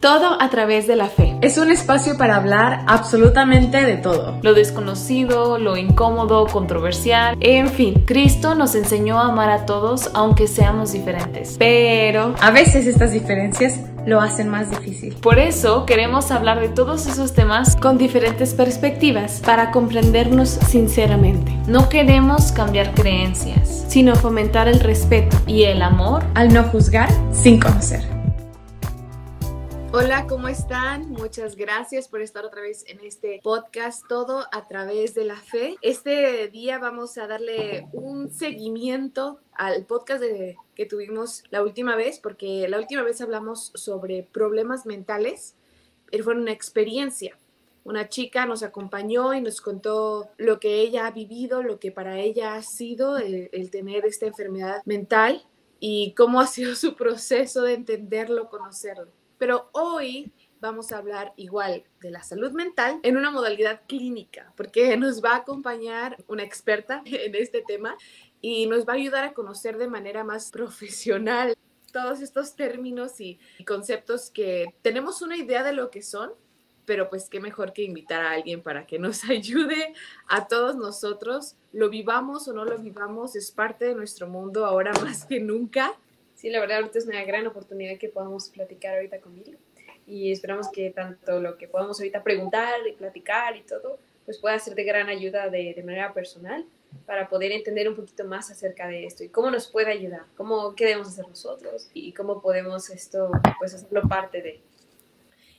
Todo a través de la fe. Es un espacio para hablar absolutamente de todo. Lo desconocido, lo incómodo, controversial, en fin. Cristo nos enseñó a amar a todos aunque seamos diferentes. Pero a veces estas diferencias lo hacen más difícil. Por eso queremos hablar de todos esos temas con diferentes perspectivas para comprendernos sinceramente. No queremos cambiar creencias, sino fomentar el respeto y el amor al no juzgar sin conocer. Hola, ¿cómo están? Muchas gracias por estar otra vez en este podcast, todo a través de la fe. Este día vamos a darle un seguimiento al podcast que tuvimos la última vez, porque la última vez hablamos sobre problemas mentales, pero fue una experiencia. Una chica nos acompañó y nos contó lo que ella ha vivido, lo que para ella ha sido el tener esta enfermedad mental y cómo ha sido su proceso de entenderlo, conocerlo. Pero hoy vamos a hablar igual de la salud mental en una modalidad clínica, porque nos va a acompañar una experta en este tema y nos va a ayudar a conocer de manera más profesional todos estos términos y conceptos que tenemos una idea de lo que son, pero pues qué mejor que invitar a alguien para que nos ayude a todos nosotros, lo vivamos o no lo vivamos, es parte de nuestro mundo ahora más que nunca Sí, la verdad, ahorita es una gran oportunidad que podamos platicar ahorita con Miri y esperamos que tanto lo que podamos ahorita preguntar y platicar y todo, pues pueda ser de gran ayuda de, de, manera personal para poder entender un poquito más acerca de esto y cómo nos puede ayudar, cómo, qué debemos hacer nosotros y cómo podemos esto, pues hacerlo parte de.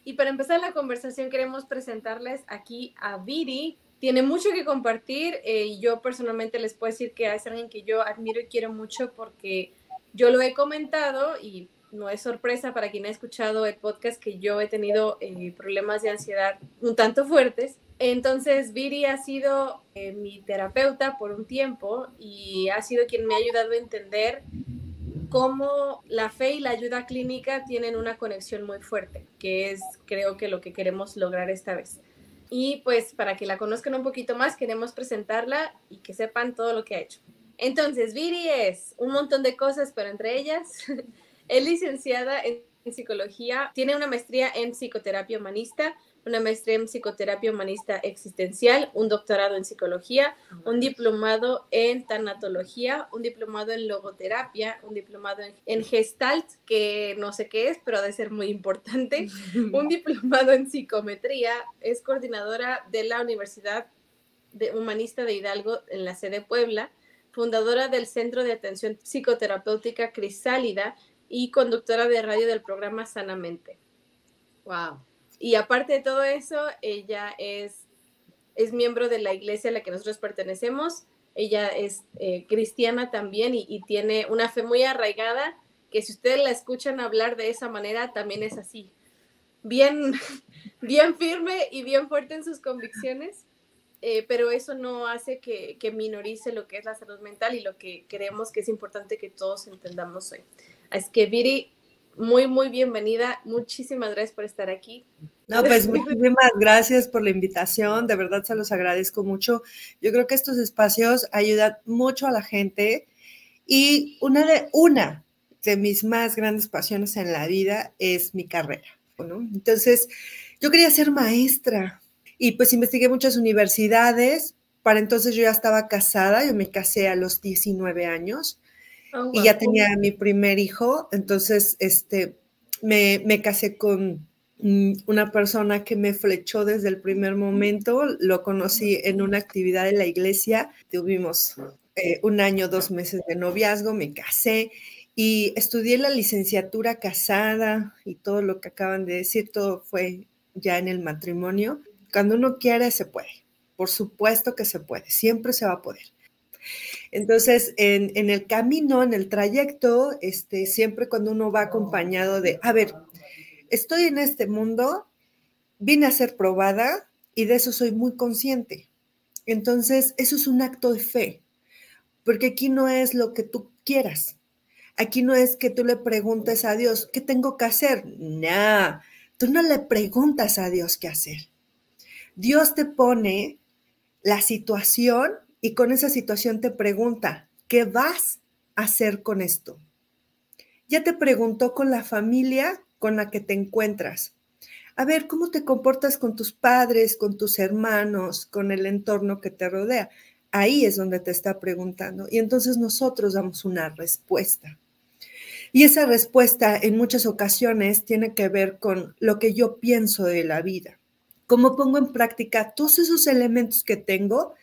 Y para empezar la conversación queremos presentarles aquí a Viri. Tiene mucho que compartir eh, y yo personalmente les puedo decir que es alguien que yo admiro y quiero mucho porque yo lo he comentado y no es sorpresa para quien ha escuchado el podcast que yo he tenido eh, problemas de ansiedad un tanto fuertes. Entonces, Viri ha sido eh, mi terapeuta por un tiempo y ha sido quien me ha ayudado a entender cómo la fe y la ayuda clínica tienen una conexión muy fuerte, que es creo que lo que queremos lograr esta vez. Y pues para que la conozcan un poquito más, queremos presentarla y que sepan todo lo que ha hecho. Entonces, Viri es un montón de cosas, pero entre ellas es licenciada en psicología, tiene una maestría en psicoterapia humanista, una maestría en psicoterapia humanista existencial, un doctorado en psicología, un diplomado en tanatología, un diplomado en logoterapia, un diplomado en, gestalt, que no sé qué es, pero ha de ser muy importante, un diplomado en psicometría, es coordinadora de la Universidad de Humanista de Hidalgo en la sede Puebla, fundadora del Centro de Atención Psicoterapéutica Crisálida y conductora de radio del programa Sanamente. Wow. Y aparte de todo eso, ella es, es miembro de la iglesia a la que nosotros pertenecemos. Ella es eh, cristiana también y, y, tiene una fe muy arraigada, que si ustedes la escuchan hablar de esa manera, también es así. Bien, bien firme y bien fuerte en sus convicciones. Eh, pero eso no hace que, que, minorice lo que es la salud mental y lo que creemos que es importante que todos entendamos hoy. Así que, Viri, muy, muy bienvenida. Muchísimas gracias por estar aquí. No, pues muchísimas gracias por la invitación. De verdad se los agradezco mucho. Yo creo que estos espacios ayudan mucho a la gente y una de, una de mis más grandes pasiones en la vida es mi carrera. ¿no? Entonces, yo quería ser maestra y pues investigué muchas universidades. Para entonces yo ya estaba casada, yo me casé a los 19 años oh, y ya tenía mi primer hijo. Entonces, este, me, me casé con mm, una persona que me flechó desde el primer momento. Lo conocí en una actividad de la iglesia. Tuvimos eh, un año, dos meses de noviazgo, me casé y estudié la licenciatura casada y todo lo que acaban de decir, todo fue ya en el matrimonio. Cuando uno quiere, se puede. Por supuesto que se puede, siempre se va a poder. Entonces, en, el camino, en el trayecto, este, siempre cuando uno va acompañado de, a ver, estoy en este mundo, vine a ser probada y de eso soy muy consciente. Entonces, eso es un acto de fe, porque aquí no es lo que tú quieras. Aquí no es que tú le preguntes a Dios, ¿qué tengo que hacer? No, tú no le preguntas a Dios qué hacer. Dios te pone la situación y con esa situación te pregunta, ¿qué vas a hacer con esto? Ya te preguntó con la familia con la que te encuentras. A ver, ¿cómo te comportas con tus padres, con tus hermanos, con el entorno que te rodea? Ahí es donde te está preguntando. Y entonces nosotros damos una respuesta. Y esa respuesta en muchas ocasiones tiene que ver con lo que yo pienso de la vida. Cómo pongo en práctica todos esos elementos que tengo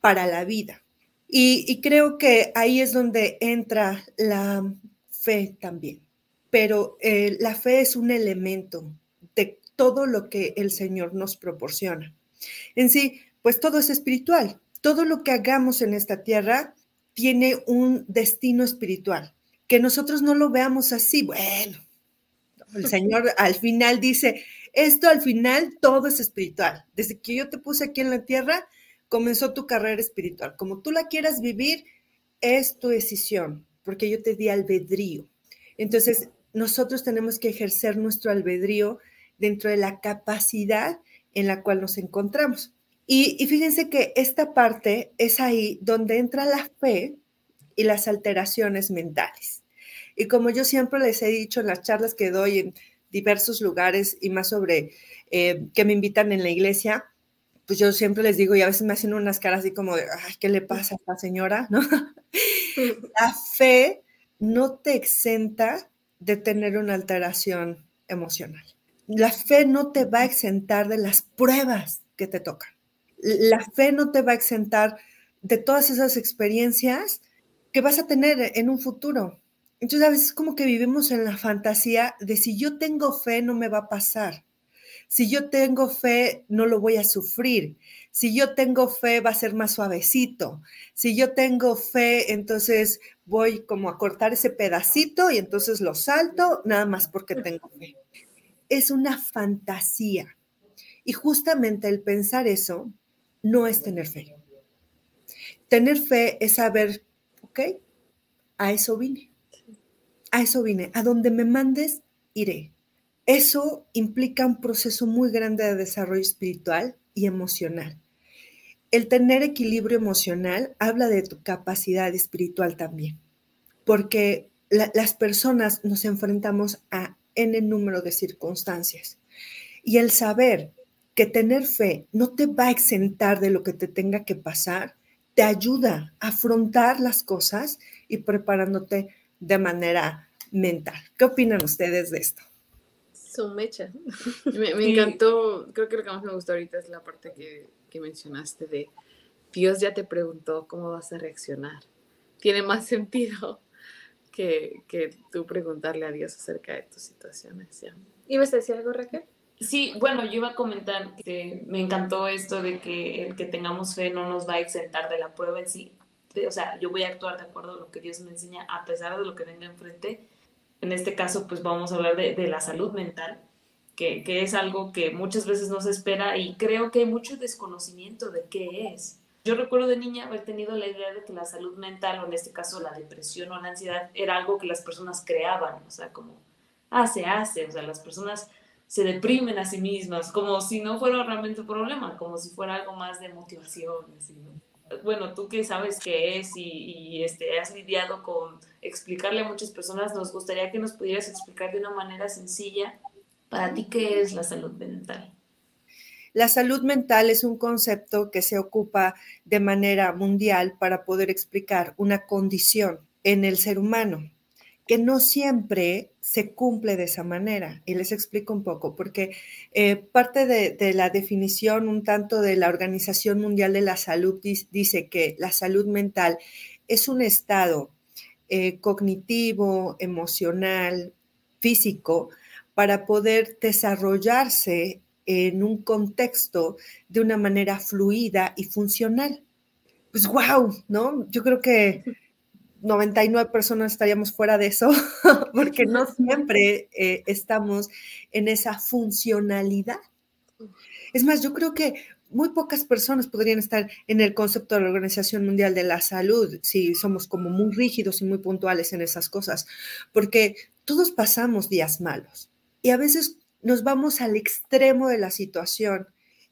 para la vida. Y, creo que ahí es donde entra la fe también. Pero eh, la fe es un elemento de todo lo que el Señor nos proporciona. En sí, pues todo es espiritual todo lo que hagamos en esta tierra tiene un destino espiritual. Que nosotros no lo veamos así, bueno, el Señor al final dice, esto al final todo es espiritual. Desde que yo te puse aquí en la tierra, comenzó tu carrera espiritual. Como tú la quieras vivir, es tu decisión, porque yo te di albedrío. Entonces, nosotros tenemos que ejercer nuestro albedrío dentro de la capacidad en la cual nos encontramos. Y, fíjense que esta parte es ahí donde entra la fe y las alteraciones mentales. Y como yo siempre les he dicho en las charlas que doy en diversos lugares y más sobre eh, que me invitan en la iglesia, pues yo siempre les digo y a veces me hacen unas caras así como de, ay, ¿qué le pasa a esta señora? ¿No? la fe no te exenta de tener una alteración emocional. La fe no te va a exentar de las pruebas que te tocan la fe no te va a exentar de todas esas experiencias que vas a tener en un futuro. Entonces a veces como que vivimos en la fantasía de si yo tengo fe no me va a pasar. Si yo tengo fe no lo voy a sufrir. Si yo tengo fe va a ser más suavecito. Si yo tengo fe entonces voy como a cortar ese pedacito y entonces lo salto nada más porque tengo fe. Es una fantasía. Y justamente el pensar eso no es tener fe. Tener fe es saber, ok, a eso vine. A eso vine. A donde me mandes, iré. Eso implica un proceso muy grande de desarrollo espiritual y emocional. El tener equilibrio emocional habla de tu capacidad espiritual también, porque las personas nos enfrentamos a n número de circunstancias. Y el saber que tener fe no te va a exentar de lo que te tenga que pasar, te ayuda a afrontar las cosas y preparándote de manera mental. ¿Qué opinan ustedes de esto? Su mecha. Me, encantó, creo que lo que más me gustó ahorita es la parte que, que mencionaste de Dios ya te preguntó cómo vas a reaccionar. Tiene más sentido que, que tú preguntarle a Dios acerca de tus situaciones. ¿ya? ¿Ibas a decir algo, Raquel? Sí, bueno, yo iba a comentar que me encantó esto de que el que tengamos fe no nos va a exentar de la prueba en sí. O sea, yo voy a actuar de acuerdo a lo que Dios me enseña a pesar de lo que venga enfrente. En este caso, pues vamos a hablar de, de la salud mental, que, que, es algo que muchas veces no se espera y creo que hay mucho desconocimiento de qué es. Yo recuerdo de niña haber tenido la idea de que la salud mental, o en este caso la depresión o la ansiedad, era algo que las personas creaban, o sea, como, ah, se hace, o sea, las personas se deprimen a sí mismas, como si no fuera realmente un problema, como si fuera algo más de motivación. Bueno, tú que sabes qué es y, este, has lidiado con explicarle a muchas personas, nos gustaría que nos pudieras explicar de una manera sencilla para ti qué es la salud mental. La salud mental es un concepto que se ocupa de manera mundial para poder explicar una condición en el ser humano que no siempre se cumple de esa manera. Y les explico un poco, porque eh, parte de, la definición un tanto de la Organización Mundial de la Salud dice que la salud mental es un estado eh, cognitivo, emocional, físico, para poder desarrollarse en un contexto de una manera fluida y funcional. Pues wow, ¿no? Yo creo que 99 personas estaríamos fuera de eso, porque no siempre eh, estamos en esa funcionalidad. Es más, yo creo que muy pocas personas podrían estar en el concepto de la Organización Mundial de la Salud si somos como muy rígidos y muy puntuales en esas cosas, porque todos pasamos días malos y a veces nos vamos al extremo de la situación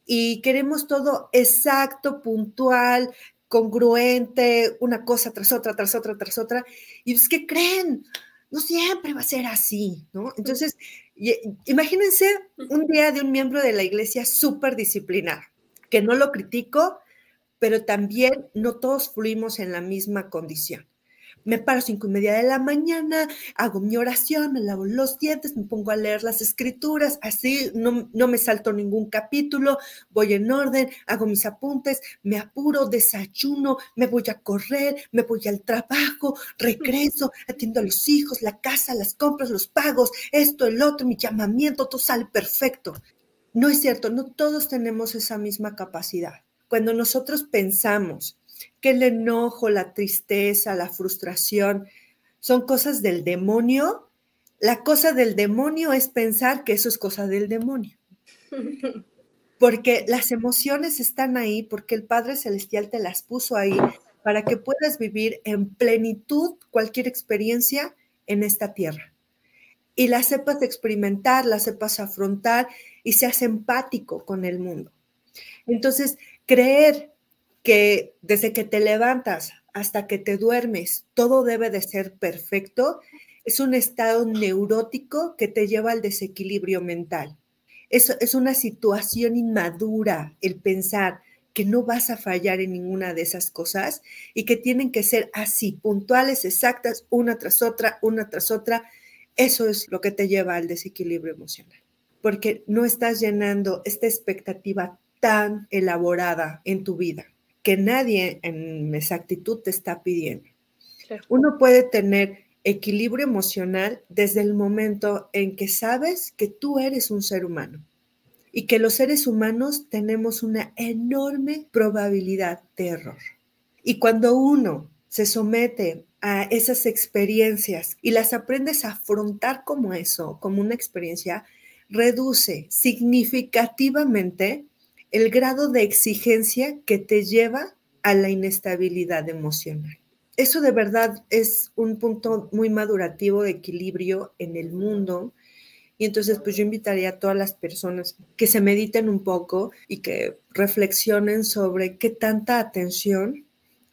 y queremos todo exacto, puntual, congruente, una cosa tras otra, tras otra, tras otra. Y es que creen, no siempre va a ser así, ¿no? Entonces, imagínense un día de un miembro de la iglesia súper disciplinado, que no lo critico, pero también no todos fluimos en la misma condición me paro cinco y media de la mañana, hago mi oración, me lavo los dientes, me pongo a leer las escrituras, así no, no me salto ningún capítulo, voy en orden, hago mis apuntes, me apuro, desayuno, me voy a correr, me voy al trabajo, regreso, atiendo a los hijos, la casa, las compras, los pagos, esto, el otro, mi llamamiento, todo sale perfecto. No es cierto, no todos tenemos esa misma capacidad. Cuando nosotros pensamos que el enojo, la tristeza, la frustración son cosas del demonio. La cosa del demonio es pensar que eso es cosa del demonio. Porque las emociones están ahí, porque el Padre Celestial te las puso ahí para que puedas vivir en plenitud cualquier experiencia en esta tierra. Y la sepas experimentar, la sepas afrontar y seas empático con el mundo. Entonces, creer que desde que te levantas hasta que te duermes, todo debe de ser perfecto, es un estado neurótico que te lleva al desequilibrio mental. Es, es una situación inmadura el pensar que no vas a fallar en ninguna de esas cosas y que tienen que ser así, puntuales, exactas, una tras otra, una tras otra. Eso es lo que te lleva al desequilibrio emocional, porque no estás llenando esta expectativa tan elaborada en tu vida que nadie en exactitud te está pidiendo. Uno puede tener equilibrio emocional desde el momento en que sabes que tú eres un ser humano y que los seres humanos tenemos una enorme probabilidad de error. Y cuando uno se somete a esas experiencias y las aprendes a afrontar como eso, como una experiencia, reduce significativamente el grado de exigencia que te lleva a la inestabilidad emocional. Eso de verdad es un punto muy madurativo de equilibrio en el mundo. Y entonces, pues yo invitaría a todas las personas que se mediten un poco y que reflexionen sobre qué tanta atención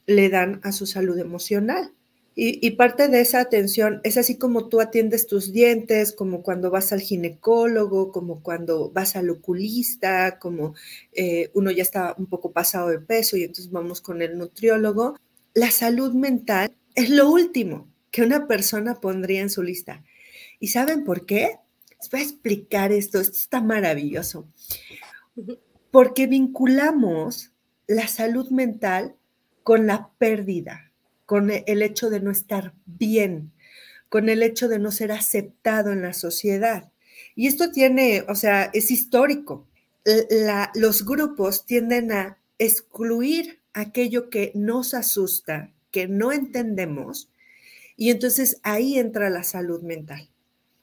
le dan a su salud emocional. Y, parte de esa atención es así como tú atiendes tus dientes, como cuando vas al ginecólogo, como cuando vas al oculista, como eh, uno ya está un poco pasado de peso y entonces vamos con el nutriólogo. La salud mental es lo último que una persona pondría en su lista. ¿Y saben por qué? Les voy a explicar esto, esto está maravilloso. Porque vinculamos la salud mental con la pérdida con el hecho de no estar bien, con el hecho de no ser aceptado en la sociedad. Y esto tiene, o sea, es histórico. los grupos tienden a excluir aquello que nos asusta, que no entendemos, y entonces ahí entra la salud mental.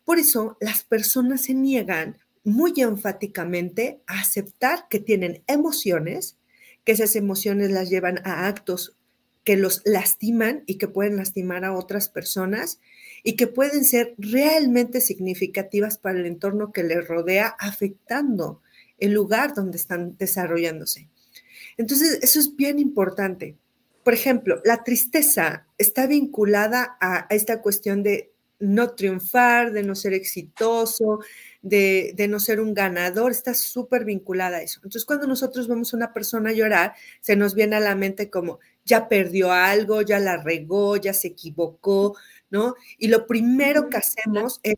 Por eso las personas se niegan muy enfáticamente a aceptar que tienen emociones, que esas emociones las llevan a actos que los lastiman y que pueden lastimar a otras personas y que pueden ser realmente significativas para el entorno que les rodea, afectando el lugar donde están desarrollándose. Entonces, eso es bien importante. Por ejemplo, la tristeza está vinculada a esta cuestión de no triunfar, de no ser exitoso, de, no ser un ganador, está súper vinculada a eso. Entonces, cuando nosotros vemos a una persona llorar, se nos viene a la mente como, ya perdió algo, ya la regó, ya se equivocó, ¿no? Y lo primero que hacemos es,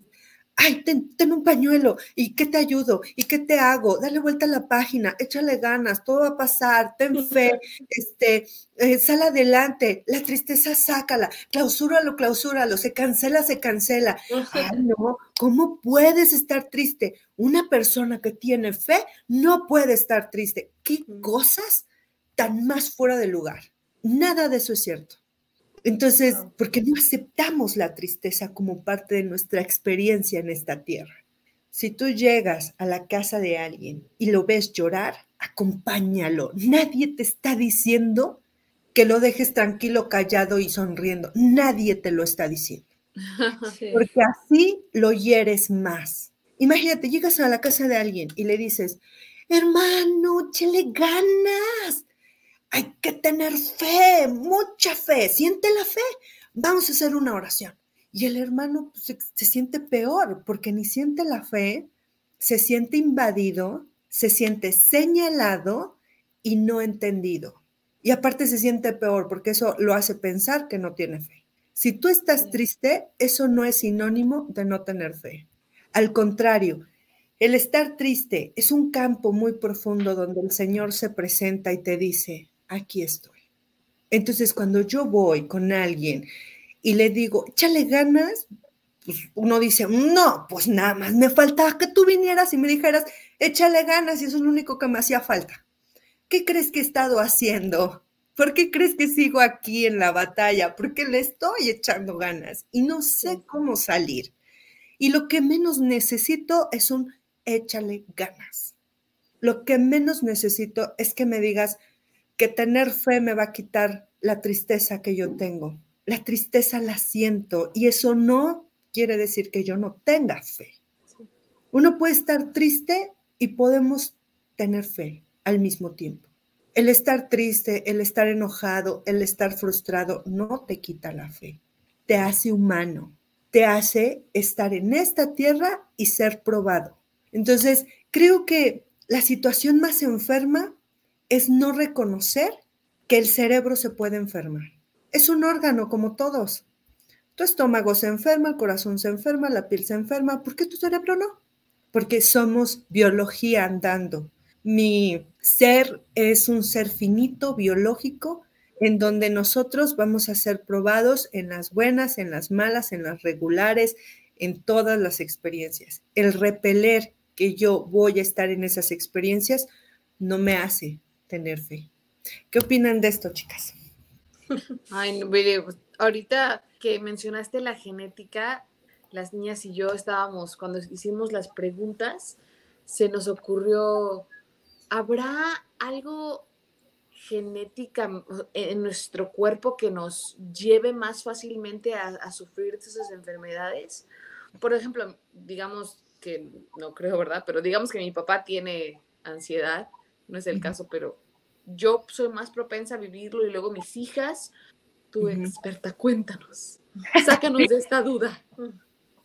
ay, ten, un pañuelo, ¿y qué te ayudo? ¿Y qué te hago? Dale vuelta a la página, échale ganas, todo va a pasar, ten fe, este, eh, sal adelante, la tristeza sácala, clausúralo, clausúralo, se cancela, se cancela. Ay, no, ¿cómo puedes estar triste? Una persona que tiene fe no puede estar triste. ¿Qué cosas tan más fuera de lugar? Nada de eso es cierto. Entonces, ¿por qué no aceptamos la tristeza como parte de nuestra experiencia en esta tierra? Si tú llegas a la casa de alguien y lo ves llorar, acompáñalo. Nadie te está diciendo que lo dejes tranquilo, callado y sonriendo. Nadie te lo está diciendo. Porque así lo hieres más. Imagínate, llegas a la casa de alguien y le dices, hermano, chele ganas, hay que tener fe, mucha fe. Siente la fe. Vamos a hacer una oración. Y el hermano pues, se, se siente peor porque ni siente la fe, se siente invadido, se siente señalado y no entendido. Y aparte se siente peor porque eso lo hace pensar que no tiene fe. Si tú estás triste, eso no es sinónimo de no tener fe. Al contrario, el estar triste es un campo muy profundo donde el Señor se presenta y te dice, aquí estoy. Entonces, cuando yo voy con alguien y le digo, échale ganas, pues uno dice, no, pues nada más me faltaba que tú vinieras y me dijeras, échale ganas y eso es lo único que me hacía falta. ¿Qué crees que he estado haciendo? ¿Por qué crees que sigo aquí en la batalla? Porque le estoy echando ganas y no sé cómo salir. Y lo que menos necesito es un échale ganas. Lo que menos necesito es que me digas que tener fe me va a quitar la tristeza que yo tengo. La tristeza la siento y eso no quiere decir que yo no tenga fe. Uno puede estar triste y podemos tener fe al mismo tiempo. El estar triste, el estar enojado, el estar frustrado no te quita la fe, te hace humano, te hace estar en esta tierra y ser probado. Entonces, creo que la situación más enferma es no reconocer que el cerebro se puede enfermar. Es un órgano como todos. Tu estómago se enferma, el corazón se enferma, la piel se enferma. ¿Por qué tu cerebro no? Porque somos biología andando. Mi ser es un ser finito, biológico, en donde nosotros vamos a ser probados en las buenas, en las malas, en las regulares, en todas las experiencias. El repeler que yo voy a estar en esas experiencias no me hace tener fe. ¿Qué opinan de esto, chicas? Ay, no, pues, ahorita que mencionaste la genética, las niñas y yo estábamos, cuando hicimos las preguntas, se nos ocurrió, ¿habrá algo genética en nuestro cuerpo que nos lleve más fácilmente a, a sufrir esas enfermedades? Por ejemplo, digamos, que no creo, ¿verdad? Pero digamos que mi papá tiene ansiedad, no es el caso, pero yo soy más propensa a vivirlo y luego mis hijas, tú experta, cuéntanos, sácanos de esta duda.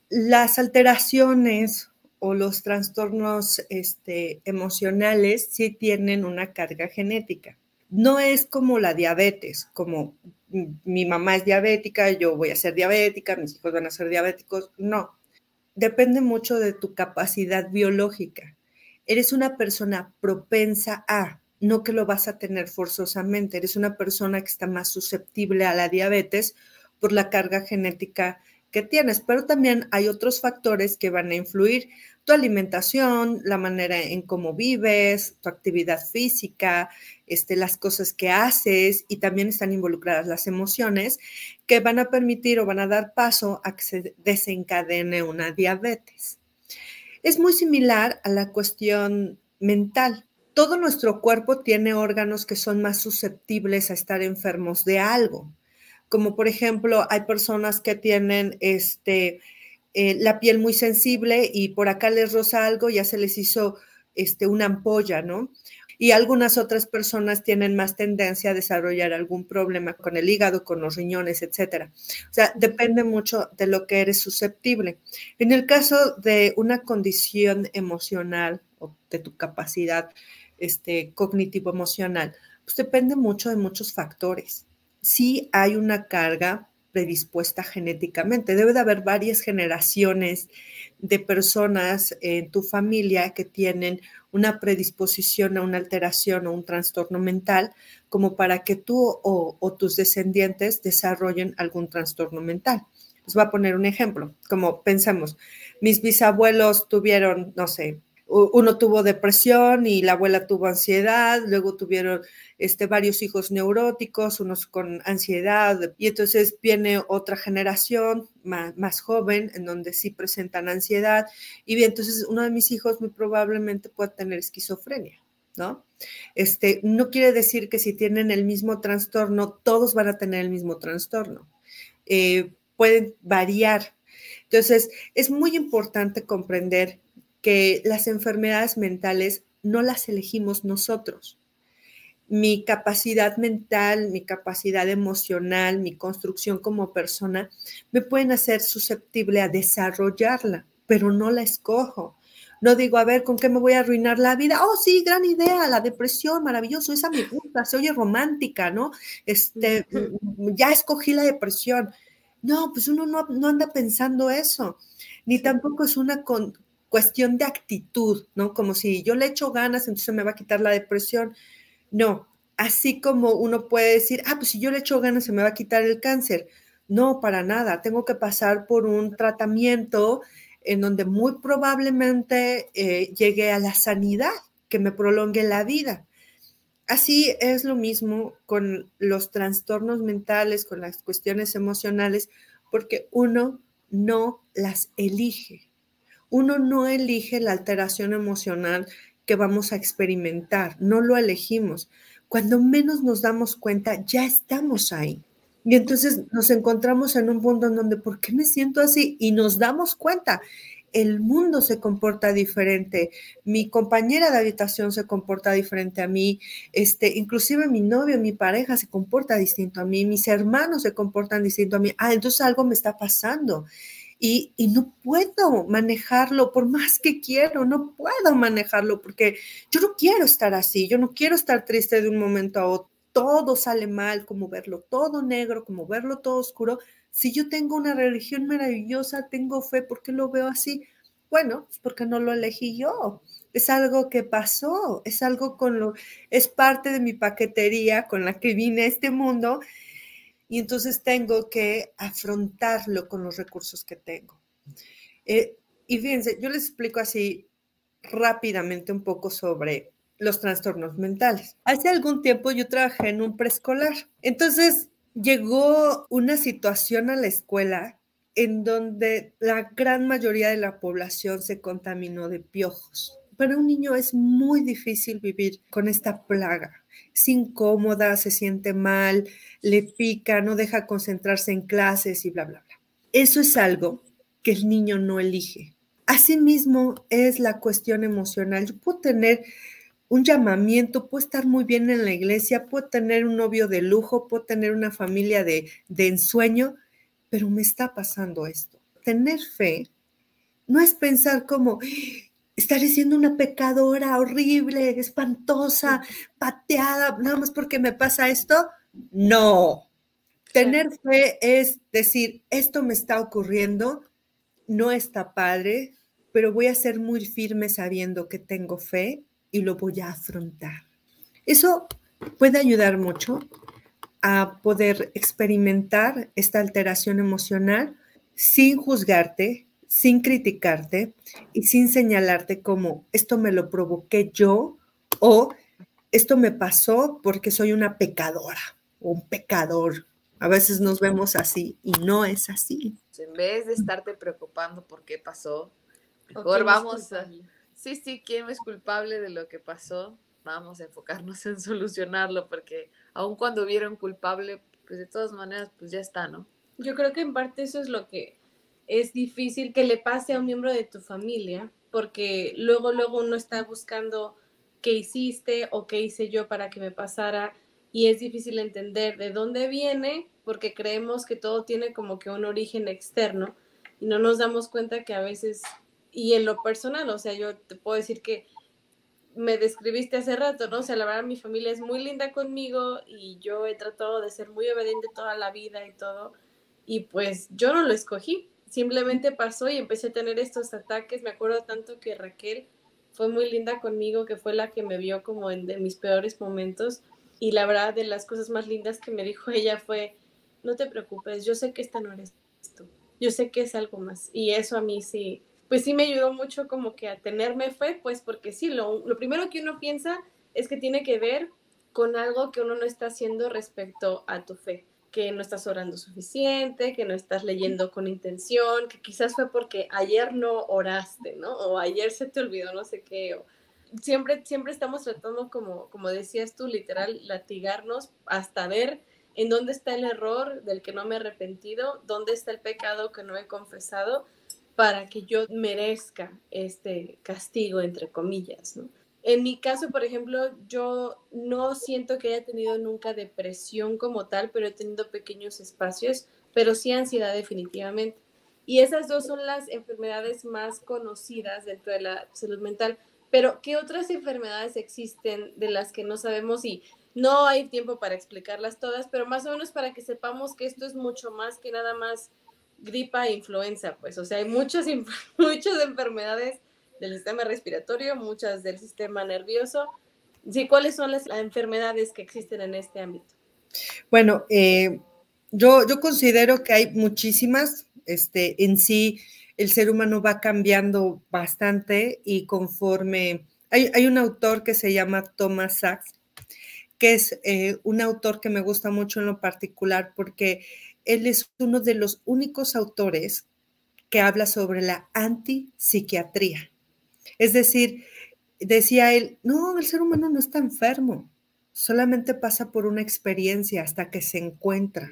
Las alteraciones o los trastornos este, emocionales sí tienen una carga genética. No es como la diabetes, como mi mamá es diabética, yo voy a ser diabética, mis hijos van a ser diabéticos. No, depende mucho de tu capacidad biológica. Eres una persona propensa a, no que lo vas a tener forzosamente, eres una persona que está más susceptible a la diabetes por la carga genética que tienes, pero también hay otros factores que van a influir tu alimentación, la manera en cómo vives, tu actividad física, este, las cosas que haces y también están involucradas las emociones que van a permitir o van a dar paso a que se desencadene una diabetes. Es muy similar a la cuestión mental. Todo nuestro cuerpo tiene órganos que son más susceptibles a estar enfermos de algo, como por ejemplo hay personas que tienen este, eh, la piel muy sensible y por acá les rosa algo, ya se les hizo este, una ampolla, ¿no? Y algunas otras personas tienen más tendencia a desarrollar algún problema con el hígado, con los riñones, etcétera. O sea, depende mucho de lo que eres susceptible. En el caso de una condición emocional o de tu capacidad este, cognitivo-emocional, pues depende mucho de muchos factores. Sí hay una carga predispuesta genéticamente. Debe de haber varias generaciones de personas en tu familia que tienen una predisposición a una alteración o un trastorno mental como para que tú o, tus descendientes desarrollen algún trastorno mental. Les voy a poner un ejemplo, como pensamos, mis bisabuelos tuvieron, no sé, uno tuvo depresión y la abuela tuvo ansiedad, luego tuvieron este, varios hijos neuróticos, unos con ansiedad, y entonces viene otra generación más, joven en donde sí presentan ansiedad, y bien, entonces uno de mis hijos muy probablemente puede tener esquizofrenia. ¿No? Este, no quiere decir que si tienen el mismo trastorno, todos van a tener el mismo trastorno. Eh, pueden variar. Entonces, es muy importante comprender que las enfermedades mentales no las elegimos nosotros. mi capacidad mental, mi capacidad emocional, mi construcción como persona, me pueden hacer susceptible a desarrollarla, pero no la escojo. No digo, a ver, ¿con qué me voy a arruinar la vida? Oh, sí, gran idea, la depresión, maravilloso, esa me gusta, se oye romántica, ¿no? Este, ya escogí la depresión. No, pues uno no, no anda pensando eso, ni tampoco es una cuestión de actitud, ¿no? Como si yo le echo ganas, entonces me va a quitar la depresión. No, así como uno puede decir, ah, pues si yo le echo ganas se me va a quitar el cáncer. No, para nada. Tengo que pasar por un tratamiento en donde muy probablemente eh, llegue a la sanidad, que me prolongue la vida. Así es lo mismo con los trastornos mentales, con las cuestiones emocionales, porque uno no las elige. Uno no elige la alteración emocional que vamos a experimentar, no lo elegimos. Cuando menos nos damos cuenta, ya estamos ahí. Y entonces nos encontramos en un punto en donde, ¿por qué me siento así? Y nos damos cuenta, el mundo se comporta diferente, mi compañera de habitación se comporta diferente a mí, este, inclusive mi novio, mi pareja se comporta distinto a mí, mis hermanos se comportan distinto a mí. Ah, entonces algo me está pasando y, no puedo manejarlo por más que quiero, no puedo manejarlo porque yo no quiero estar así, yo no quiero estar triste de un momento a otro. Todo sale mal, como verlo todo negro, como verlo todo oscuro. Si yo tengo una religión maravillosa, tengo fe, ¿por qué lo veo así? Bueno, es porque no lo elegí yo. Es algo que pasó, es algo con lo, es parte de mi paquetería con la que vine a este mundo y entonces tengo que afrontarlo con los recursos que tengo. Eh, y fíjense, yo les explico así rápidamente un poco sobre los trastornos mentales. Hace algún tiempo yo trabajé en un preescolar. Entonces llegó una situación a la escuela en donde la gran mayoría de la población se contaminó de piojos. Para un niño es muy difícil vivir con esta plaga es incómoda, se siente mal, le pica, no deja concentrarse en clases y bla, bla, bla. Eso es algo que el niño no elige. Asimismo es la cuestión emocional. Yo puedo tener un llamamiento, puedo estar muy bien en la iglesia, puedo tener un novio de lujo, puedo tener una familia de, de ensueño, pero me está pasando esto. Tener fe no es pensar como, estaré siendo una pecadora horrible, espantosa, pateada, nada más porque me pasa esto. No. Tener fe es decir, esto me está ocurriendo, no está padre, pero voy a ser muy firme sabiendo que tengo fe y lo voy a afrontar. Eso puede ayudar mucho a poder experimentar esta alteración emocional sin juzgarte, sin criticarte y sin señalarte como esto me lo provoqué yo o esto me pasó porque soy una pecadora o un pecador. A veces nos vemos así y no es así. En vez de estarte preocupando por qué pasó, mejor vamos a... Sí, sí, ¿quién es culpable de lo que pasó? Vamos a enfocarnos en solucionarlo porque aun cuando vieron culpable, pues de todas maneras, pues ya está, ¿no? Yo creo que en parte eso es lo que es difícil que le pase a un miembro de tu familia, porque luego, luego uno está buscando qué hiciste o qué hice yo para que me pasara y es difícil entender de dónde viene porque creemos que todo tiene como que un origen externo y no nos damos cuenta que a veces, y en lo personal, o sea, yo te puedo decir que me describiste hace rato, ¿no? O sea, la verdad mi familia es muy linda conmigo y yo he tratado de ser muy obediente toda la vida y todo, y pues yo no lo escogí, simplemente pasó y empecé a tener estos ataques. Me acuerdo tanto que Raquel fue muy linda conmigo, que fue la que me vio como en mis peores momentos. Y la verdad, de las cosas más lindas que me dijo ella fue, no te preocupes, yo sé que esta no eres tú, yo sé que es algo más. Y eso a mí sí, pues sí me ayudó mucho como que a tenerme fe, pues porque sí, lo, lo primero que uno piensa es que tiene que ver con algo que uno no está haciendo respecto a tu fe que no estás orando suficiente, que no estás leyendo con intención, que quizás fue porque ayer no oraste, ¿no? O ayer se te olvidó no sé qué. Siempre, siempre estamos tratando, como, como decías tú, literal, latigarnos hasta ver en dónde está el error del que no me he arrepentido, dónde está el pecado que no he confesado, para que yo merezca este castigo, entre comillas, ¿no? En mi caso, por ejemplo, yo no siento que haya tenido nunca depresión como tal, pero he tenido pequeños espacios, pero sí ansiedad definitivamente. Y esas dos son las enfermedades más conocidas dentro de la salud mental. Pero, ¿qué otras enfermedades existen de las que no sabemos? Y no hay tiempo para explicarlas todas, pero más o menos para que sepamos que esto es mucho más que nada más gripa e influenza, pues, o sea, hay muchas, muchas enfermedades del sistema respiratorio, muchas del sistema nervioso. Sí, ¿cuáles son las enfermedades que existen en este ámbito? Bueno, eh, yo, yo considero que hay muchísimas, este, en sí el ser humano va cambiando bastante y conforme, hay, hay un autor que se llama Thomas Sachs, que es eh, un autor que me gusta mucho en lo particular porque él es uno de los únicos autores que habla sobre la antipsiquiatría. Es decir, decía él, no, el ser humano no está enfermo, solamente pasa por una experiencia hasta que se encuentra.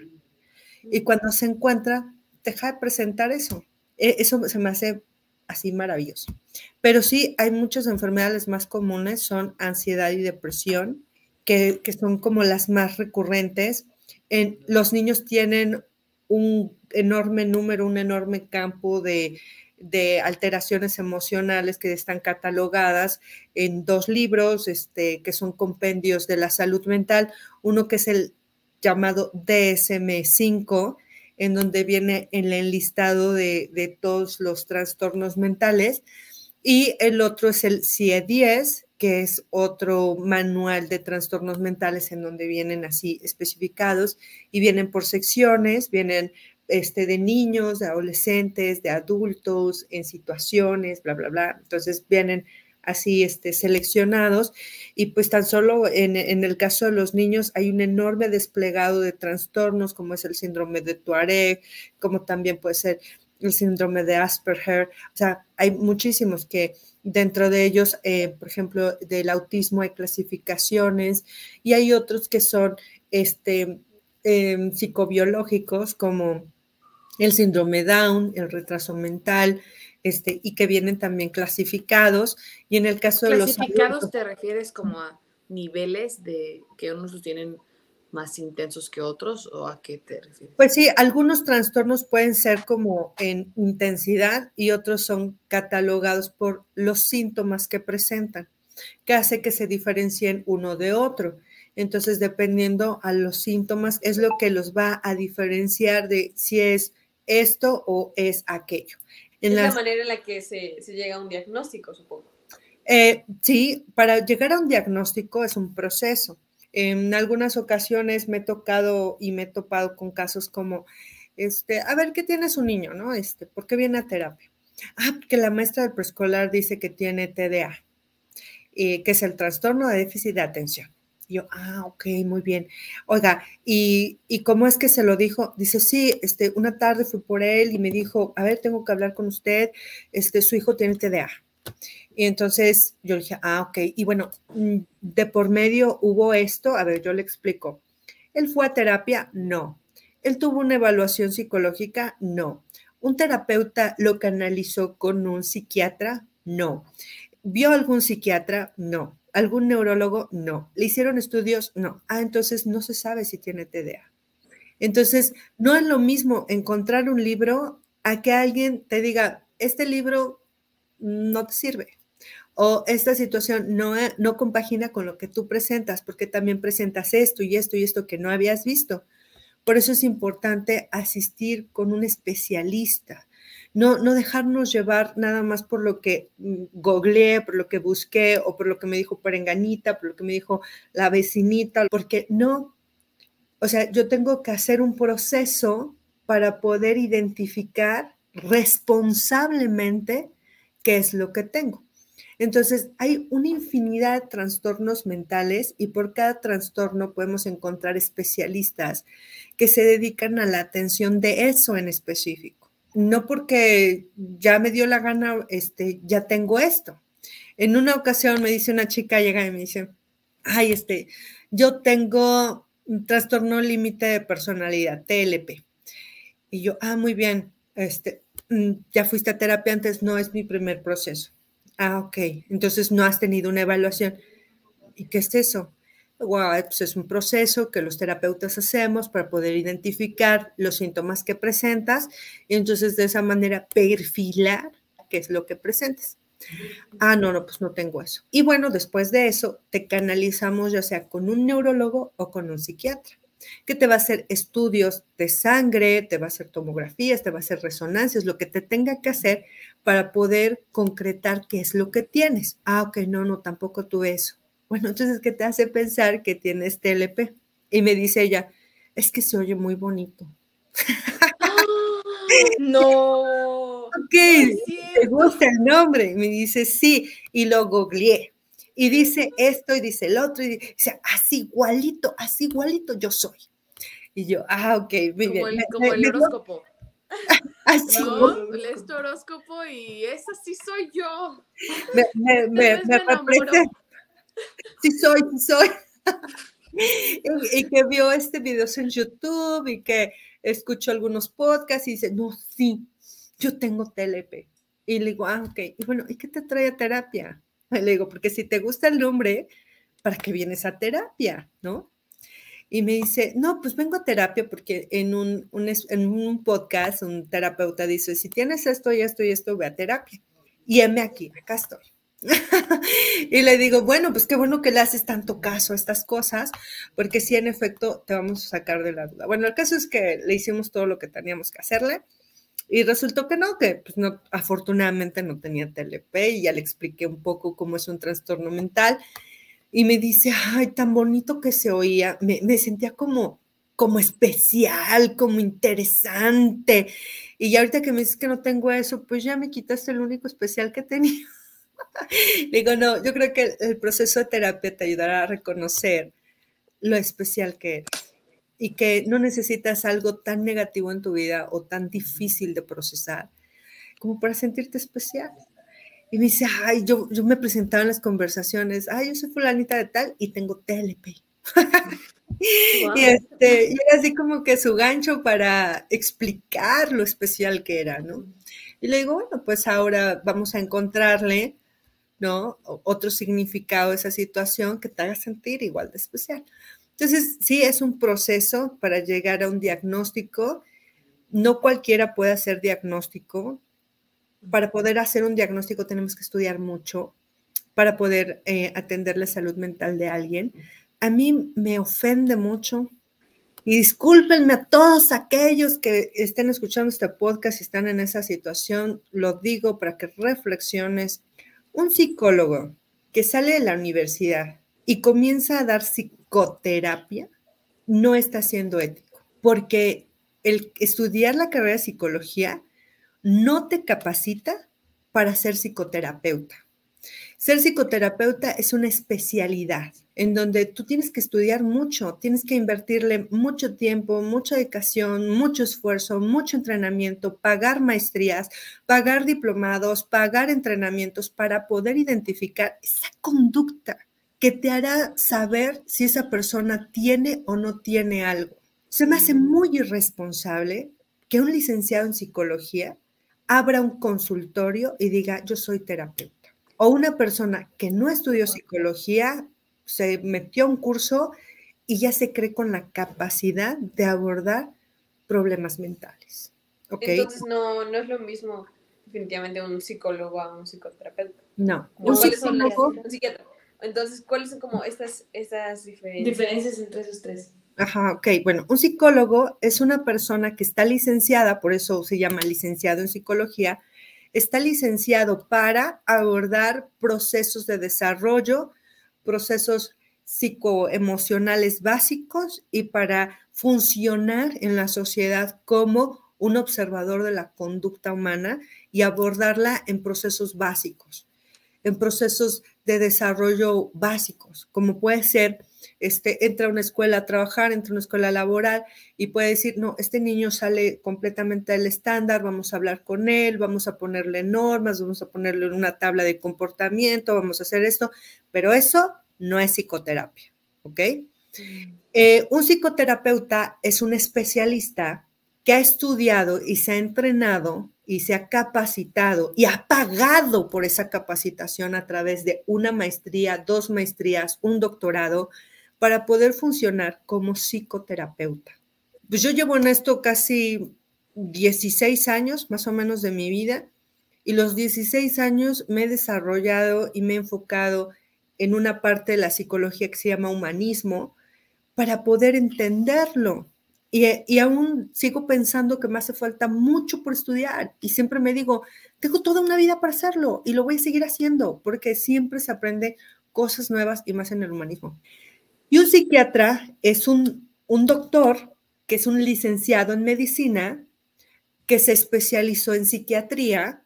Y cuando se encuentra, deja de presentar eso. E, eso se me hace así maravilloso. Pero sí, hay muchas enfermedades más comunes, son ansiedad y depresión, que, que son como las más recurrentes. En, los niños tienen un enorme número, un enorme campo de de alteraciones emocionales que están catalogadas en dos libros, este, que son compendios de la salud mental, uno que es el llamado DSM5, en donde viene el enlistado de, de todos los trastornos mentales, y el otro es el CIE-10, que es otro manual de trastornos mentales en donde vienen así especificados y vienen por secciones, vienen este, de niños, de adolescentes, de adultos, en situaciones, bla, bla, bla. Entonces vienen así este, seleccionados y pues tan solo en, el caso de los niños hay un enorme desplegado de trastornos como es el síndrome de Tuareg, como también puede ser el síndrome de Asperger, o sea, hay muchísimos que dentro de ellos, eh, por ejemplo, del autismo hay clasificaciones y hay otros que son este, eh, psicobiológicos como el síndrome Down, el retraso mental, este, y que vienen también clasificados. Y en el caso de los... ¿Clasificados te refieres como a niveles de que unos tienen más intensos que otros o a qué te refieres? Pues sí, algunos trastornos pueden ser como en intensidad y otros son catalogados por los síntomas que presentan, que hace que se diferencien uno de otro. Entonces, dependiendo a los síntomas, es lo que los va a diferenciar de si es esto o es aquello. es la manera en la que se, llega a un diagnóstico, supongo. Eh, sí, para llegar a un diagnóstico es un proceso. En algunas ocasiones me he tocado y me he topado con casos como, este, a ver, ¿qué tiene su niño, no? Este, ¿por qué viene a terapia? Ah, porque la maestra del preescolar dice que tiene TDA, eh, que es el trastorno de déficit de atención. Y yo, ah, ok, muy bien. Oiga, ¿y, cómo es que se lo dijo? Dice, sí, este, una tarde fui por él y me dijo, a ver, tengo que hablar con usted, este, su hijo tiene TDA. Y entonces yo dije, ah, ok. Y bueno, mm, de por medio hubo esto, a ver, yo le explico. ¿Él fue a terapia? No. ¿Él tuvo una evaluación psicológica? No. ¿Un terapeuta lo canalizó con un psiquiatra? No. ¿Vio algún psiquiatra? No. ¿Algún neurólogo? No. ¿Le hicieron estudios? No. Ah, entonces no se sabe si tiene TDA. Entonces, no es lo mismo encontrar un libro a que alguien te diga, este libro no te sirve o esta situación no, no compagina con lo que tú presentas, porque también presentas esto y esto y esto que no habías visto. Por eso es importante asistir con un especialista, no, no dejarnos llevar nada más por lo que mm, googleé, por lo que busqué o por lo que me dijo Perenganita, por lo que me dijo la vecinita, porque no, o sea, yo tengo que hacer un proceso para poder identificar responsablemente qué es lo que tengo. Entonces, hay una infinidad de trastornos mentales y por cada trastorno podemos encontrar especialistas que se dedican a la atención de eso en específico no porque ya me dio la gana, este, ya tengo esto. En una ocasión me dice una chica, llega y me dice, ay, este, yo tengo un trastorno límite de personalidad, TLP. Y yo, ah, muy bien, este, mm, ya fuiste a terapia antes, no es mi primer proceso. Ah, ok. Entonces no has tenido una evaluación. ¿Y qué es eso? Wow, pues es un proceso que los terapeutas hacemos para poder identificar los síntomas que presentas y entonces de esa manera perfilar qué es lo que presentas. Ah, no, no, pues no tengo eso. Y bueno, después de eso, te canalizamos ya sea con un neurólogo o con un psiquiatra, que te va a hacer estudios de sangre, te va a hacer tomografías, te va a hacer resonancias, lo que te tenga que hacer para poder concretar qué es lo que tienes. Ah, ok, no, no, tampoco tuve eso. Bueno, entonces, ¿qué te hace pensar que tienes TLP? Y me dice ella, es que se oye muy bonito. no. Ok, ¿te gusta el nombre? Me dice, sí, y lo googleé. Y dice esto y dice el otro, y dice, así igualito, así igualito yo soy. Y yo, ah, ok, muy bien. El, como el horóscopo. Así. No, lees tu horóscopo y esa sí soy yo. Me, me, me, me. Sí soy, sí soy. y, y, que vio este video en YouTube y que escuchó algunos podcasts y dice, no, sí, yo tengo TLP. Y le digo, ah, ok. Y bueno, ¿y qué te trae a terapia? Y le digo, porque si te gusta el nombre, ¿para qué vienes a terapia? ¿No? Y me dice, no, pues vengo a terapia porque en un, un, en un podcast un terapeuta dice, si tienes esto y esto y esto, ve a terapia. Y heme aquí, acá estoy. y le digo, bueno, pues qué bueno que le haces tanto caso a estas cosas, porque sí, en efecto, te vamos a sacar de la duda. Bueno, el caso es que le hicimos todo lo que teníamos que hacerle y resultó que no, que pues no, afortunadamente no tenía TLP y ya le expliqué un poco cómo es un trastorno mental y me dice, ay, tan bonito que se oía, me, me sentía como, como especial, como interesante. Y ya ahorita que me dices que no tengo eso, pues ya me quitaste el único especial que tenía. Digo, no, yo creo que el proceso de terapia te ayudará a reconocer lo especial que eres y que no necesitas algo tan negativo en tu vida o tan difícil de procesar como para sentirte especial. Y me dice, ay, yo, yo me presentaba en las conversaciones, ay, yo soy fulanita de tal y tengo TLP. Wow. y, este, y era así como que su gancho para explicar lo especial que era, ¿no? Y le digo, bueno, pues ahora vamos a encontrarle ¿no? Otro significado de esa situación que te haga sentir igual de especial. Entonces, sí, es un proceso para llegar a un diagnóstico. No cualquiera puede hacer diagnóstico. Para poder hacer un diagnóstico tenemos que estudiar mucho para poder eh, atender la salud mental de alguien. A mí me ofende mucho y discúlpenme a todos aquellos que estén escuchando este podcast y están en esa situación. Lo digo para que reflexiones un psicólogo que sale de la universidad y comienza a dar psicoterapia no está siendo ético, porque el estudiar la carrera de psicología no te capacita para ser psicoterapeuta. Ser psicoterapeuta es una especialidad en donde tú tienes que estudiar mucho, tienes que invertirle mucho tiempo, mucha dedicación, mucho esfuerzo, mucho entrenamiento, pagar maestrías, pagar diplomados, pagar entrenamientos para poder identificar esa conducta que te hará saber si esa persona tiene o no tiene algo. Se me hace muy irresponsable que un licenciado en psicología abra un consultorio y diga, yo soy terapeuta. O una persona que no estudió psicología se metió a un curso y ya se cree con la capacidad de abordar problemas mentales. ¿okay? Entonces no, no es lo mismo definitivamente un psicólogo a un psicoterapeuta. No, un psicólogo. un psiquiatra. Entonces, ¿cuáles son como estas, estas diferencias? Diferencias entre esos tres. Ajá, ok. Bueno, un psicólogo es una persona que está licenciada, por eso se llama licenciado en psicología, está licenciado para abordar procesos de desarrollo, procesos psicoemocionales básicos y para funcionar en la sociedad como un observador de la conducta humana y abordarla en procesos básicos, en procesos de desarrollo básicos, como puede ser, este, entra a una escuela a trabajar, entra a una escuela laboral y puede decir, no, este niño sale completamente del estándar, vamos a hablar con él, vamos a ponerle normas, vamos a ponerle una tabla de comportamiento, vamos a hacer esto, pero eso no es psicoterapia, ¿ok? Eh, un psicoterapeuta es un especialista que ha estudiado y se ha entrenado y se ha capacitado y ha pagado por esa capacitación a través de una maestría, dos maestrías, un doctorado, para poder funcionar como psicoterapeuta. Pues yo llevo en esto casi 16 años más o menos de mi vida y los 16 años me he desarrollado y me he enfocado en una parte de la psicología que se llama humanismo para poder entenderlo. Y, y, aún sigo pensando que me hace falta mucho por estudiar y siempre me digo, tengo toda una vida para hacerlo y lo voy a seguir haciendo porque siempre se aprende cosas nuevas y más en el humanismo. Y un psiquiatra es un, un doctor que es un licenciado en medicina que se especializó en psiquiatría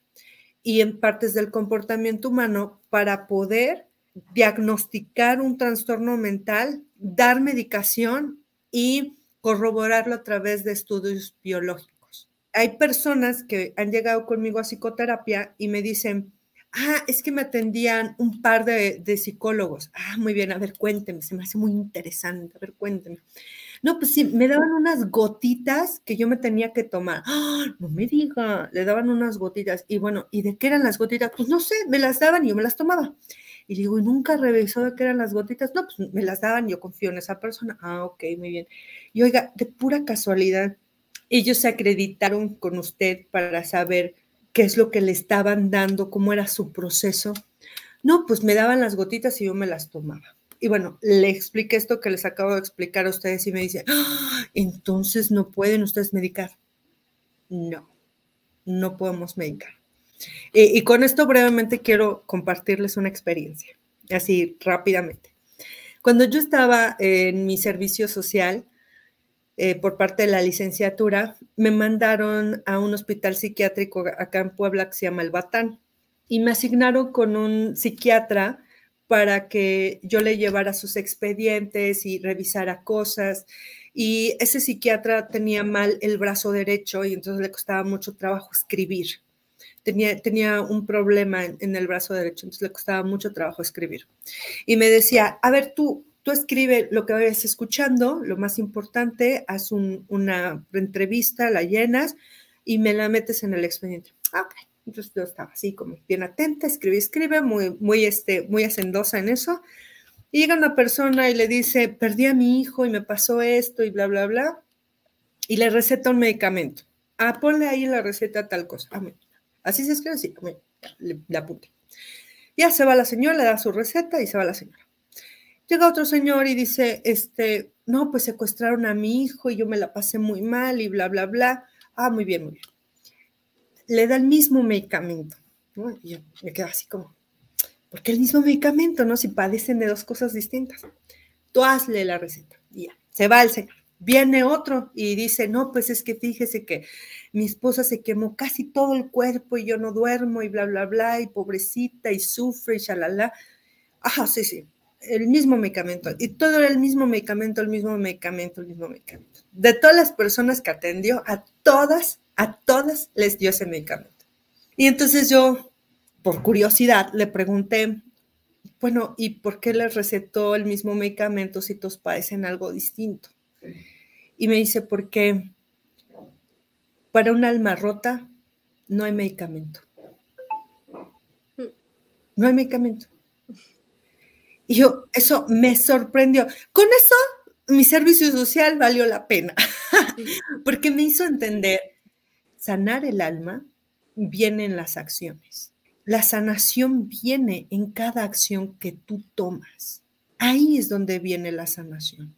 y en partes del comportamiento humano para poder diagnosticar un trastorno mental, dar medicación y corroborarlo a través de estudios biológicos. Hay personas que han llegado conmigo a psicoterapia y me dicen, ah, es que me atendían un par de, psicólogos. Ah, muy bien, a ver, cuénteme, se me hace muy interesante, a ver, cuénteme. No, pues sí, me daban unas gotitas que yo me tenía que tomar. ¡Ah! no me diga, le daban unas gotitas. Y bueno, ¿y de qué eran las gotitas? Pues no sé, me las daban y yo me las tomaba. Y digo, ¿y nunca revisó de qué eran las gotitas? No, pues me las daban, yo confío en esa persona. Ah, ok, muy bien. Y oiga, de pura casualidad, ellos se acreditaron con usted para saber qué es lo que le estaban dando, cómo era su proceso. No, pues me daban las gotitas y yo me las tomaba. Y bueno, le expliqué esto que les acabo de explicar a ustedes y me dice, ¡Ah! entonces no pueden ustedes medicar. No, no podemos medicar. Y, con esto brevemente quiero compartirles una experiencia, así rápidamente. Cuando yo estaba en mi servicio social, eh, por parte de la licenciatura, me mandaron a un hospital psiquiátrico acá en Puebla que se llama El Batán y me asignaron con un psiquiatra para que yo le llevara sus expedientes y revisara cosas. Y ese psiquiatra tenía mal el brazo derecho y entonces le costaba mucho trabajo escribir. Tenía, tenía un problema en, el brazo derecho, entonces le costaba mucho trabajo escribir. Y me decía, a ver, tú, tú escribe lo que vayas escuchando, lo más importante, haz una entrevista, la llenas y me la metes en el expediente. Ok. Entonces yo estaba así como bien atenta, escribe, escribe, muy, muy, este, muy hacendosa en eso. Y llega una persona y le dice, perdí a mi hijo y me pasó esto y bla, bla, bla. Y le receta un medicamento. Ah, ponle ahí la receta tal cosa. Ah, así se escribe, así, le, le. Ya se va la señora, le da su receta y se va la señora. Llega otro señor y dice, este, no, pues secuestraron a mi hijo y yo me la pasé muy mal y bla, bla, bla. Ah, muy bien, muy bien le da el mismo medicamento. Y yo me quedo así como, ¿por qué el mismo medicamento, no? Si padecen de dos cosas distintas. Tú hazle la receta. Y ya, se va el señor. Viene otro y dice, no, pues es que fíjese que mi esposa se quemó casi todo el cuerpo y yo no duermo y bla, bla, bla, y pobrecita y sufre y shalala. Ajá, sí, sí, el mismo medicamento. Y todo era el mismo medicamento, el mismo medicamento, el mismo medicamento. De todas las personas que atendió, a todas a todas les dio ese medicamento. Y entonces yo, por curiosidad, le pregunté, bueno, ¿y por qué les recetó el mismo medicamento si todos padecen algo distinto? Y me dice, porque para un alma rota no hay medicamento. No hay medicamento. Y yo, eso me sorprendió. Con eso, mi servicio social valió la pena, porque me hizo entender sanar el alma viene en las acciones. La sanación viene en cada acción que tú tomas. Ahí es donde viene la sanación.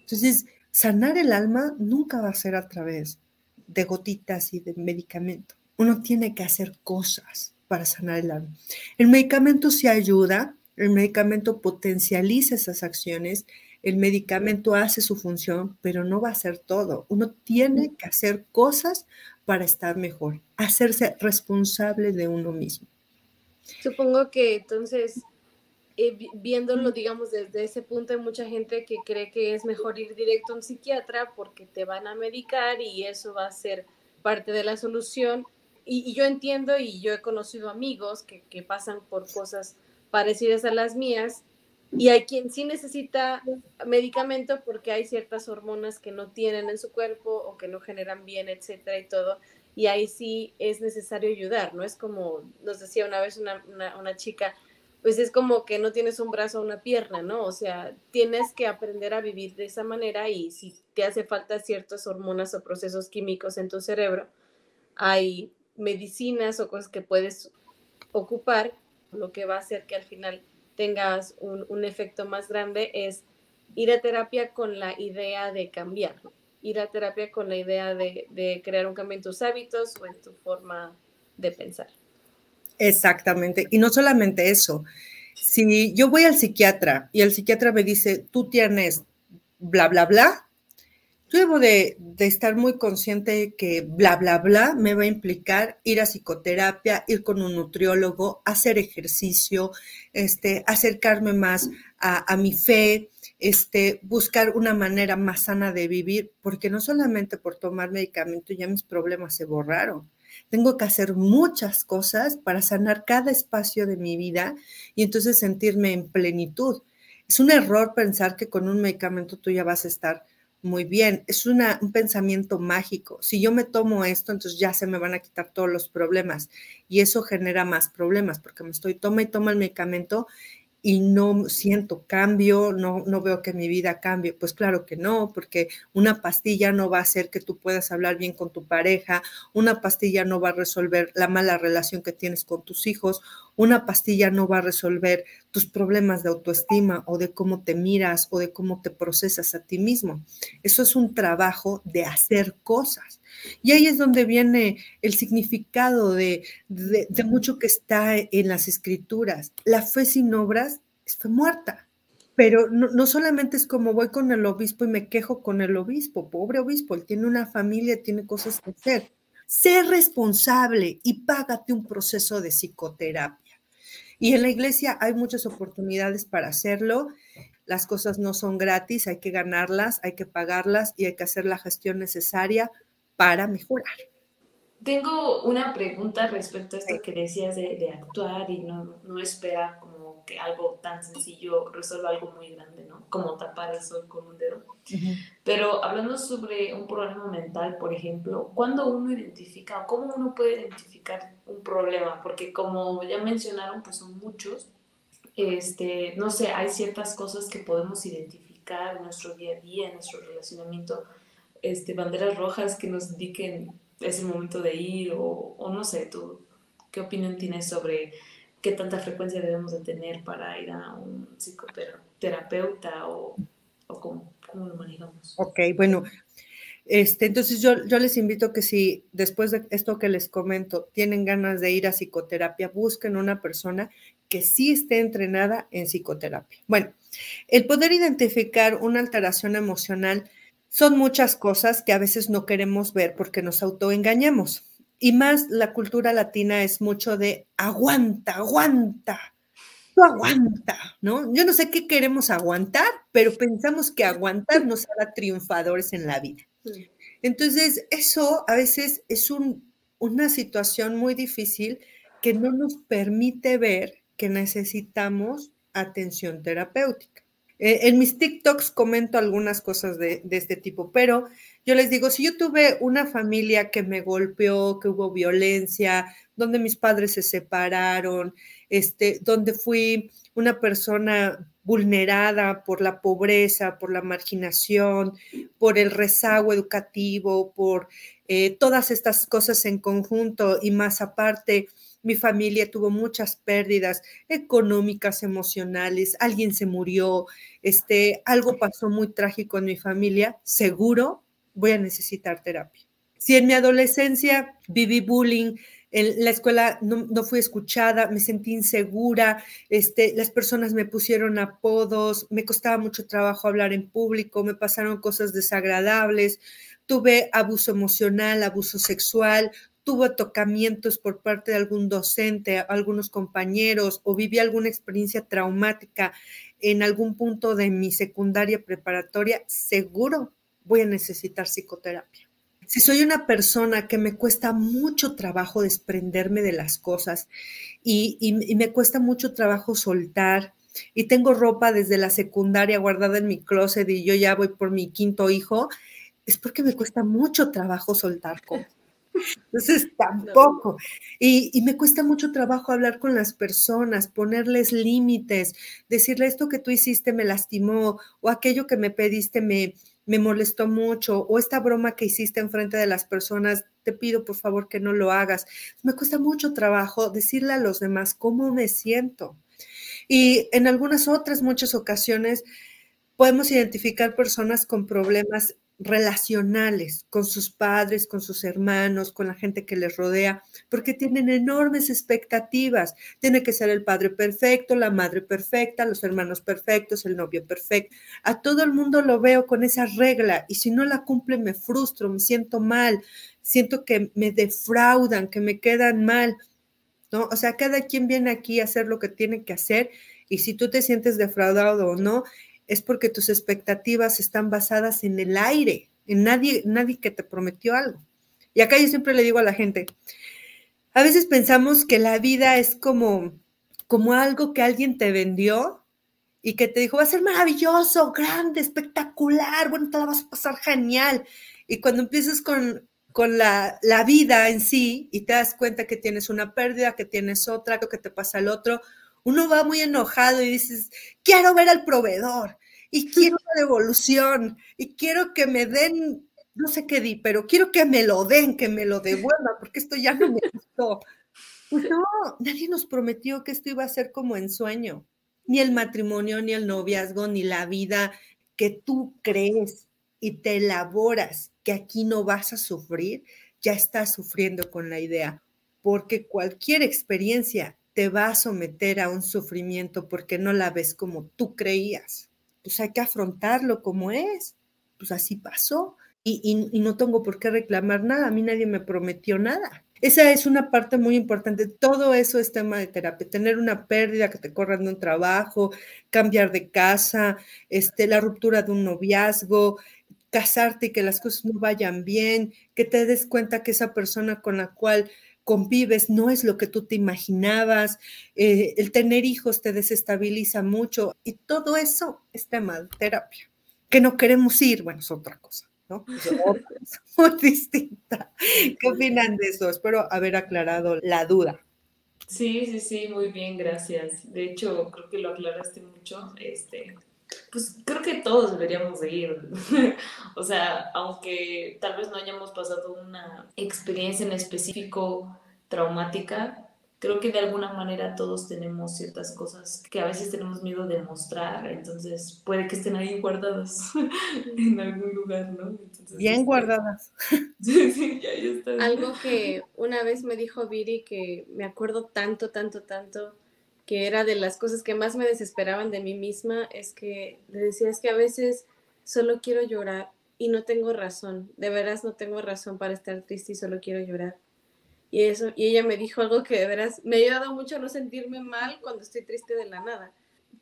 Entonces, sanar el alma nunca va a ser a través de gotitas y de medicamento. Uno tiene que hacer cosas para sanar el alma. El medicamento sí ayuda, el medicamento potencializa esas acciones, el medicamento hace su función, pero no va a ser todo. Uno tiene que hacer cosas para estar mejor, hacerse responsable de uno mismo. Supongo que entonces, eh, viéndolo, digamos, desde ese punto, hay mucha gente que cree que es mejor ir directo a un psiquiatra porque te van a medicar y eso va a ser parte de la solución. Y, yo entiendo y yo he conocido amigos que, que pasan por cosas parecidas a las mías Y hay quien sí necesita medicamento porque hay ciertas hormonas que no tienen en su cuerpo o que no generan bien, etcétera y todo. Y ahí sí es necesario ayudar, ¿no? Es como nos decía una vez una, una chica, pues es como que no tienes un brazo o una pierna, ¿no? O sea, tienes que aprender a vivir de esa manera y si te hace falta ciertas hormonas o procesos químicos en tu cerebro, hay medicinas o cosas que puedes ocupar, lo que va a hacer que al final tengas un, efecto más grande es ir a terapia con la idea de cambiar, ir a terapia con la idea de, de crear un cambio en tus hábitos o en tu forma de pensar. Exactamente. Y no solamente eso. Si yo voy al psiquiatra y el psiquiatra me dice, tú tienes bla, bla, bla, yo debo de, estar muy consciente que bla, bla, bla me va a implicar ir a psicoterapia, ir con un nutriólogo, hacer ejercicio, este, acercarme más a, a mi fe, este, buscar una manera más sana de vivir, porque no solamente por tomar medicamento ya mis problemas se borraron tengo que hacer muchas cosas para sanar cada espacio de mi vida y entonces sentirme en plenitud. Es un error pensar que con un medicamento tú ya vas a estar muy bien. Es un pensamiento mágico. Si yo me tomo esto, entonces ya se me van a quitar todos los problemas. Y eso genera más problemas porque me estoy toma y toma el medicamento y no siento cambio, no, no veo que mi vida cambie. Pues claro que no, porque una pastilla no va a hacer que tú puedas hablar bien con tu pareja, una pastilla no va a resolver la mala relación que tienes con tus hijos, una pastilla no va a resolver tus problemas de autoestima o de cómo te miras o de cómo te procesas a ti mismo. Eso es un trabajo de hacer cosas. Y ahí es donde viene el significado de, mucho que está en las escrituras. La fe sin obras fe muerta. Pero no, solamente es como voy con el obispo y me quejo con el obispo, pobre obispo, él tiene una familia, tiene cosas que hacer. Sé responsable y págate un proceso de psicoterapia. Y en la iglesia hay muchas oportunidades para hacerlo. Las cosas no son gratis, hay que ganarlas, hay que pagarlas y hay que hacer la gestión necesaria para mejorar. Tengo una pregunta respecto a esto que decías de, actuar y no, no, esperar como que algo tan sencillo resuelva algo muy grande, ¿no? Como tapar el sol con un dedo. Pero hablando sobre un problema mental, por ejemplo, ¿cuándo uno identifica, cómo uno puede identificar un problema? Porque como ya mencionaron, pues son muchos. Este, no sé, hay ciertas cosas que podemos identificar en nuestro día a día, en nuestro relacionamiento este, banderas rojas que nos indiquen es el momento de ir o, o, no sé, tú, ¿qué opinión tienes sobre qué tanta frecuencia debemos de tener para ir a un psicoterapeuta o, o cómo, cómo, lo manejamos? Ok, bueno, este, entonces yo, yo les invito que si después de esto que les comento tienen ganas de ir a psicoterapia, busquen una persona que sí esté entrenada en psicoterapia. Bueno, el poder identificar una alteración emocional son muchas cosas que a veces no queremos ver porque nos autoengañamos. Y más la cultura latina es mucho de aguanta, aguanta, tú aguanta, ¿no? Yo no sé qué queremos aguantar, pero pensamos que aguantar nos hará triunfadores en la vida. Entonces, eso a veces es una situación muy difícil que no nos permite ver que necesitamos atención terapéutica. Eh, en mis TikToks comento algunas cosas de, este tipo, pero yo les digo, si yo tuve una familia que me golpeó, que hubo violencia, donde mis padres se separaron, este, donde fui una persona vulnerada por la pobreza, por la marginación, por el rezago educativo, por eh, todas estas cosas en conjunto y más aparte, mi familia tuvo muchas pérdidas económicas, emocionales, alguien se murió, este, algo pasó muy trágico en mi familia, seguro voy a necesitar terapia. Si en mi adolescencia viví bullying, en la escuela no, no, fui escuchada, me sentí insegura, este, las personas me pusieron apodos, me costaba mucho trabajo hablar en público, me pasaron cosas desagradables, tuve abuso emocional, abuso sexual, tuvo tocamientos por parte de algún docente, algunos compañeros o viví alguna experiencia traumática en algún punto de mi secundaria preparatoria, seguro voy a necesitar psicoterapia. Si soy una persona que me cuesta mucho trabajo desprenderme de las cosas y, me cuesta mucho trabajo soltar, y tengo ropa desde la secundaria guardada en mi closet y yo ya voy por mi quinto hijo, es porque me cuesta mucho trabajo soltar cosas. Entonces, tampoco. Y, y, me cuesta mucho trabajo hablar con las personas, ponerles límites, decirle esto que tú hiciste me lastimó o aquello que me pediste me, me molestó mucho o esta broma que hiciste en frente de las personas, te pido por favor que no lo hagas. Me cuesta mucho trabajo decirle a los demás cómo me siento. Y en algunas otras muchas ocasiones podemos identificar personas con problemas relacionales con sus padres, con sus hermanos, con la gente que les rodea, porque tienen enormes expectativas. Tiene que ser el padre perfecto, la madre perfecta, los hermanos perfectos, el novio perfecto. A todo el mundo lo veo con esa regla y si no la cumple me frustro, me siento mal, siento que me defraudan, que me quedan mal. ¿No? O sea, cada quien viene aquí a hacer lo que tiene que hacer y si tú te sientes defraudado o no, es porque tus expectativas están basadas en el aire, en nadie, nadie que te prometió algo. Y acá yo siempre le digo a la gente, a veces pensamos que la vida es como, como algo que alguien te vendió y que te dijo, va a ser maravilloso, grande, espectacular, bueno, te la vas a pasar genial. Y cuando empiezas con, con la, la, vida en sí y te das cuenta que tienes una pérdida, que tienes otra, que te pasa el otro, uno va muy enojado y dices, quiero ver al proveedor, y quiero una devolución y quiero que me den, no sé qué di, pero quiero que me lo den, que me lo devuelvan, porque esto ya no me gustó. Pues no, nadie nos prometió que esto iba a ser como en sueño. Ni el matrimonio, ni el noviazgo, ni la vida que tú crees y te elaboras que aquí no vas a sufrir, ya estás sufriendo con la idea, porque cualquier experiencia te va a someter a un sufrimiento porque no la ves como tú creías pues hay que afrontarlo como es. Pues así pasó. Y, no tengo por qué reclamar nada. A mí nadie me prometió nada. Esa es una parte muy importante. Todo eso es tema de terapia. Tener una pérdida, que te corran de un trabajo, cambiar de casa, este, la ruptura de un noviazgo, casarte y que las cosas no vayan bien, que te des cuenta que esa persona con la cual convives, no es lo que tú te imaginabas, eh, el tener hijos te desestabiliza mucho y todo eso es tema de terapia. Que no queremos ir, bueno, es otra cosa, ¿no? Es muy distinta. ¿Qué opinan de eso? Espero haber aclarado la duda. Sí, sí, sí, muy bien, gracias. De hecho, creo que lo aclaraste mucho. Este, pues creo que todos deberíamos de ir. o sea, aunque tal vez no hayamos pasado una experiencia en específico traumática, creo que de alguna manera todos tenemos ciertas cosas que a veces tenemos miedo de mostrar, entonces puede que estén ahí guardadas en algún lugar, ¿no? Bien este, guardadas. sí, sí, ya, ya está. Algo que una vez me dijo Viri que me acuerdo tanto, tanto, tanto que era de las cosas que más me desesperaban de mí misma, es que decía, es que a veces solo quiero llorar y no tengo razón, de veras no tengo razón para estar triste y solo quiero llorar. Y, eso, y ella me dijo algo que de veras me ha ayudado mucho a no sentirme mal cuando estoy triste de la nada.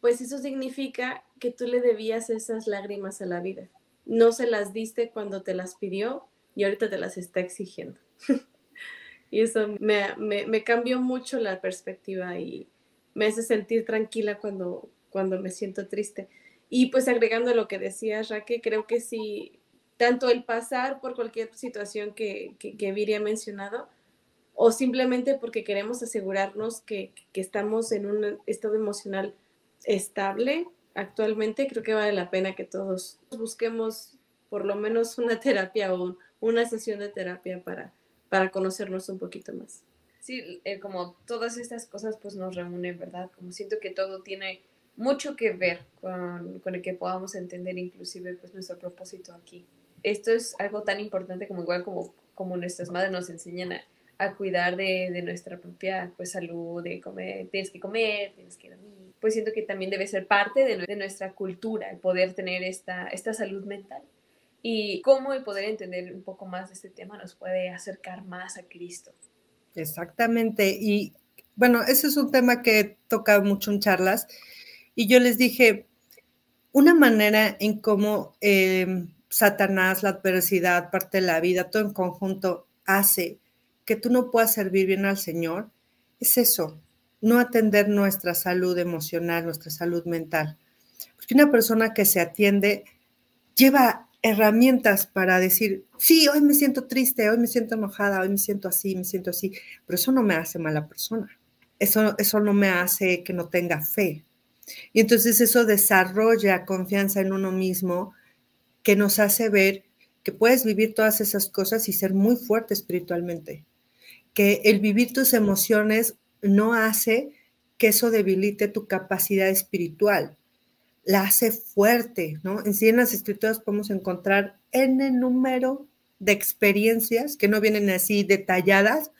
Pues eso significa que tú le debías esas lágrimas a la vida. No se las diste cuando te las pidió y ahorita te las está exigiendo. y eso me, me, me cambió mucho la perspectiva y, me hace sentir tranquila cuando, cuando me siento triste. Y pues agregando lo que decías, Raque, creo que sí, tanto el pasar por cualquier situación que, que, que ha mencionado, o simplemente porque queremos asegurarnos que, que, estamos en un estado emocional estable actualmente, creo que vale la pena que todos busquemos por lo menos una terapia o una sesión de terapia para, para conocernos un poquito más sí, eh, como todas estas cosas pues nos reúnen, ¿verdad? Como siento que todo tiene mucho que ver con, con, el que podamos entender inclusive pues nuestro propósito aquí. Esto es algo tan importante como igual como, como nuestras madres nos enseñan a, a cuidar de, de, nuestra propia pues salud, de comer, tienes que comer, tienes que dormir. Pues siento que también debe ser parte de, de nuestra cultura el poder tener esta, esta salud mental y cómo el poder entender un poco más de este tema nos puede acercar más a Cristo. Exactamente. Y bueno, ese es un tema que he tocado mucho en charlas. Y yo les dije, una manera en cómo em, Satanás, la adversidad, parte de la vida, todo en conjunto, hace que tú no puedas servir bien al Señor, es eso, no atender nuestra salud emocional, nuestra salud mental. Porque una persona que se atiende lleva herramientas para decir, sí, hoy me siento triste, hoy me siento enojada, hoy me siento así, me siento así, pero eso no me hace mala persona. Eso, eso no me hace que no tenga fe. Y entonces eso desarrolla confianza en uno mismo que nos hace ver que puedes vivir todas esas cosas y ser muy fuerte espiritualmente. Que el vivir tus emociones no hace que eso debilite tu capacidad espiritual, la hace fuerte, ¿no? En sí en las escrituras podemos encontrar en el número de experiencias que no vienen así detalladas,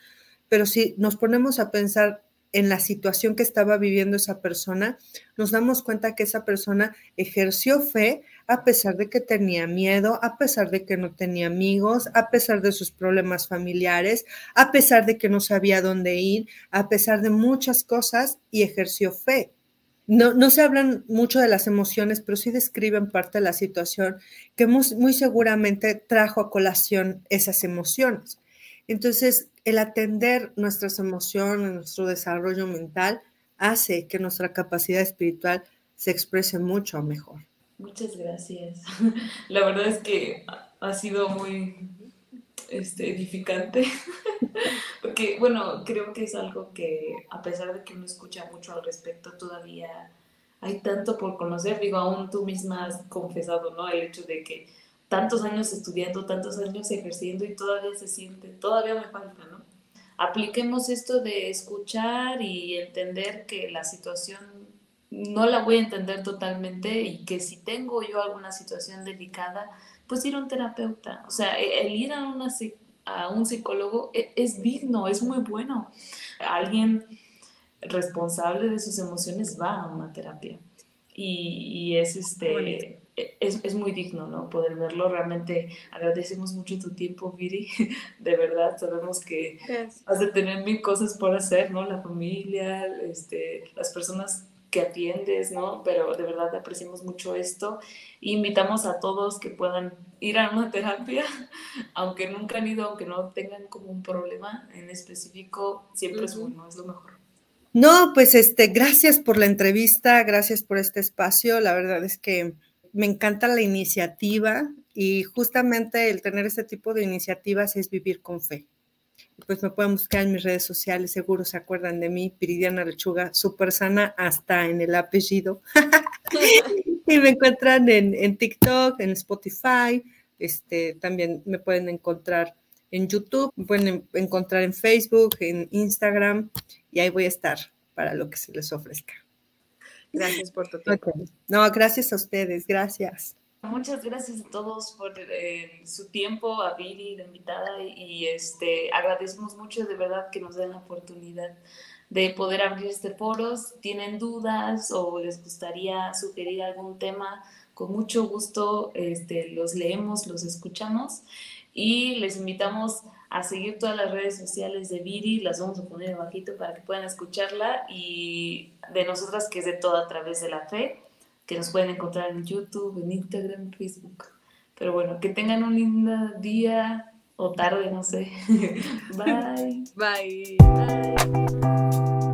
pero si nos ponemos a pensar en la situación que estaba viviendo esa persona, nos damos cuenta que esa persona ejerció fe a pesar de que tenía miedo, a pesar de que no tenía amigos, a pesar de sus problemas familiares, a pesar de que no sabía dónde ir, a pesar de muchas cosas y ejerció fe. No, no se hablan mucho de las emociones, pero sí describen parte de la situación que muy, muy seguramente trajo a colación esas emociones. Entonces, el atender nuestras emociones, nuestro desarrollo mental, hace que nuestra capacidad espiritual se exprese mucho mejor. Muchas gracias. La verdad es que ha sido muy este, edificante, porque bueno, creo que es algo que a pesar de que uno escucha mucho al respecto, todavía hay tanto por conocer. Digo, aún tú misma has confesado, ¿no? El hecho de que tantos años estudiando, tantos años ejerciendo y todavía se siente, todavía me falta, ¿no? Apliquemos esto de escuchar y entender que la situación no la voy a entender totalmente y que si tengo yo alguna situación delicada, pues ir a un terapeuta. O sea, e, el ir a, una, a un psicólogo e, es, digno, es muy bueno. Alguien responsable de sus emociones va a una terapia y, y es este es, es, muy digno, ¿no? Poder verlo. Realmente agradecemos mucho tu tiempo, Viri. De verdad, sabemos que has de tener mil cosas por hacer, ¿no? La familia, este, las personas que atiendes, ¿no? Pero de verdad apreciamos mucho esto. invitamos a todos que puedan ir a una terapia, aunque nunca han ido, aunque no tengan como un problema en específico, siempre es bueno, es lo mejor. No, pues este, gracias por la entrevista, gracias por este espacio. La verdad es que me encanta la iniciativa y justamente el tener este tipo de iniciativas es vivir con fe. Pues me pueden buscar en mis redes sociales, seguro se acuerdan de mí, Piridiana Lechuga, súper sana hasta en el apellido. y me encuentran en, en, TikTok, en Spotify, este, también me pueden encontrar en YouTube, me pueden encontrar en Facebook, en Instagram, y ahí voy a estar para lo que se les ofrezca. Gracias por tu tiempo. No, gracias a ustedes, gracias. Muchas gracias a todos por eh, su tiempo, a Viri, la invitada, y este, agradecemos mucho de verdad que nos den la oportunidad de poder abrir este foro. Si tienen dudas o les gustaría sugerir algún tema, con mucho gusto este, los leemos, los escuchamos y les invitamos a seguir todas las redes sociales de Viri, las vamos a poner abajito para que puedan escucharla y de nosotras que es de todo a través de la fe, que nos pueden encontrar en YouTube, en Instagram, en Facebook. Pero bueno, que tengan un lindo día o tarde, no sé. Bye. Bye. Bye.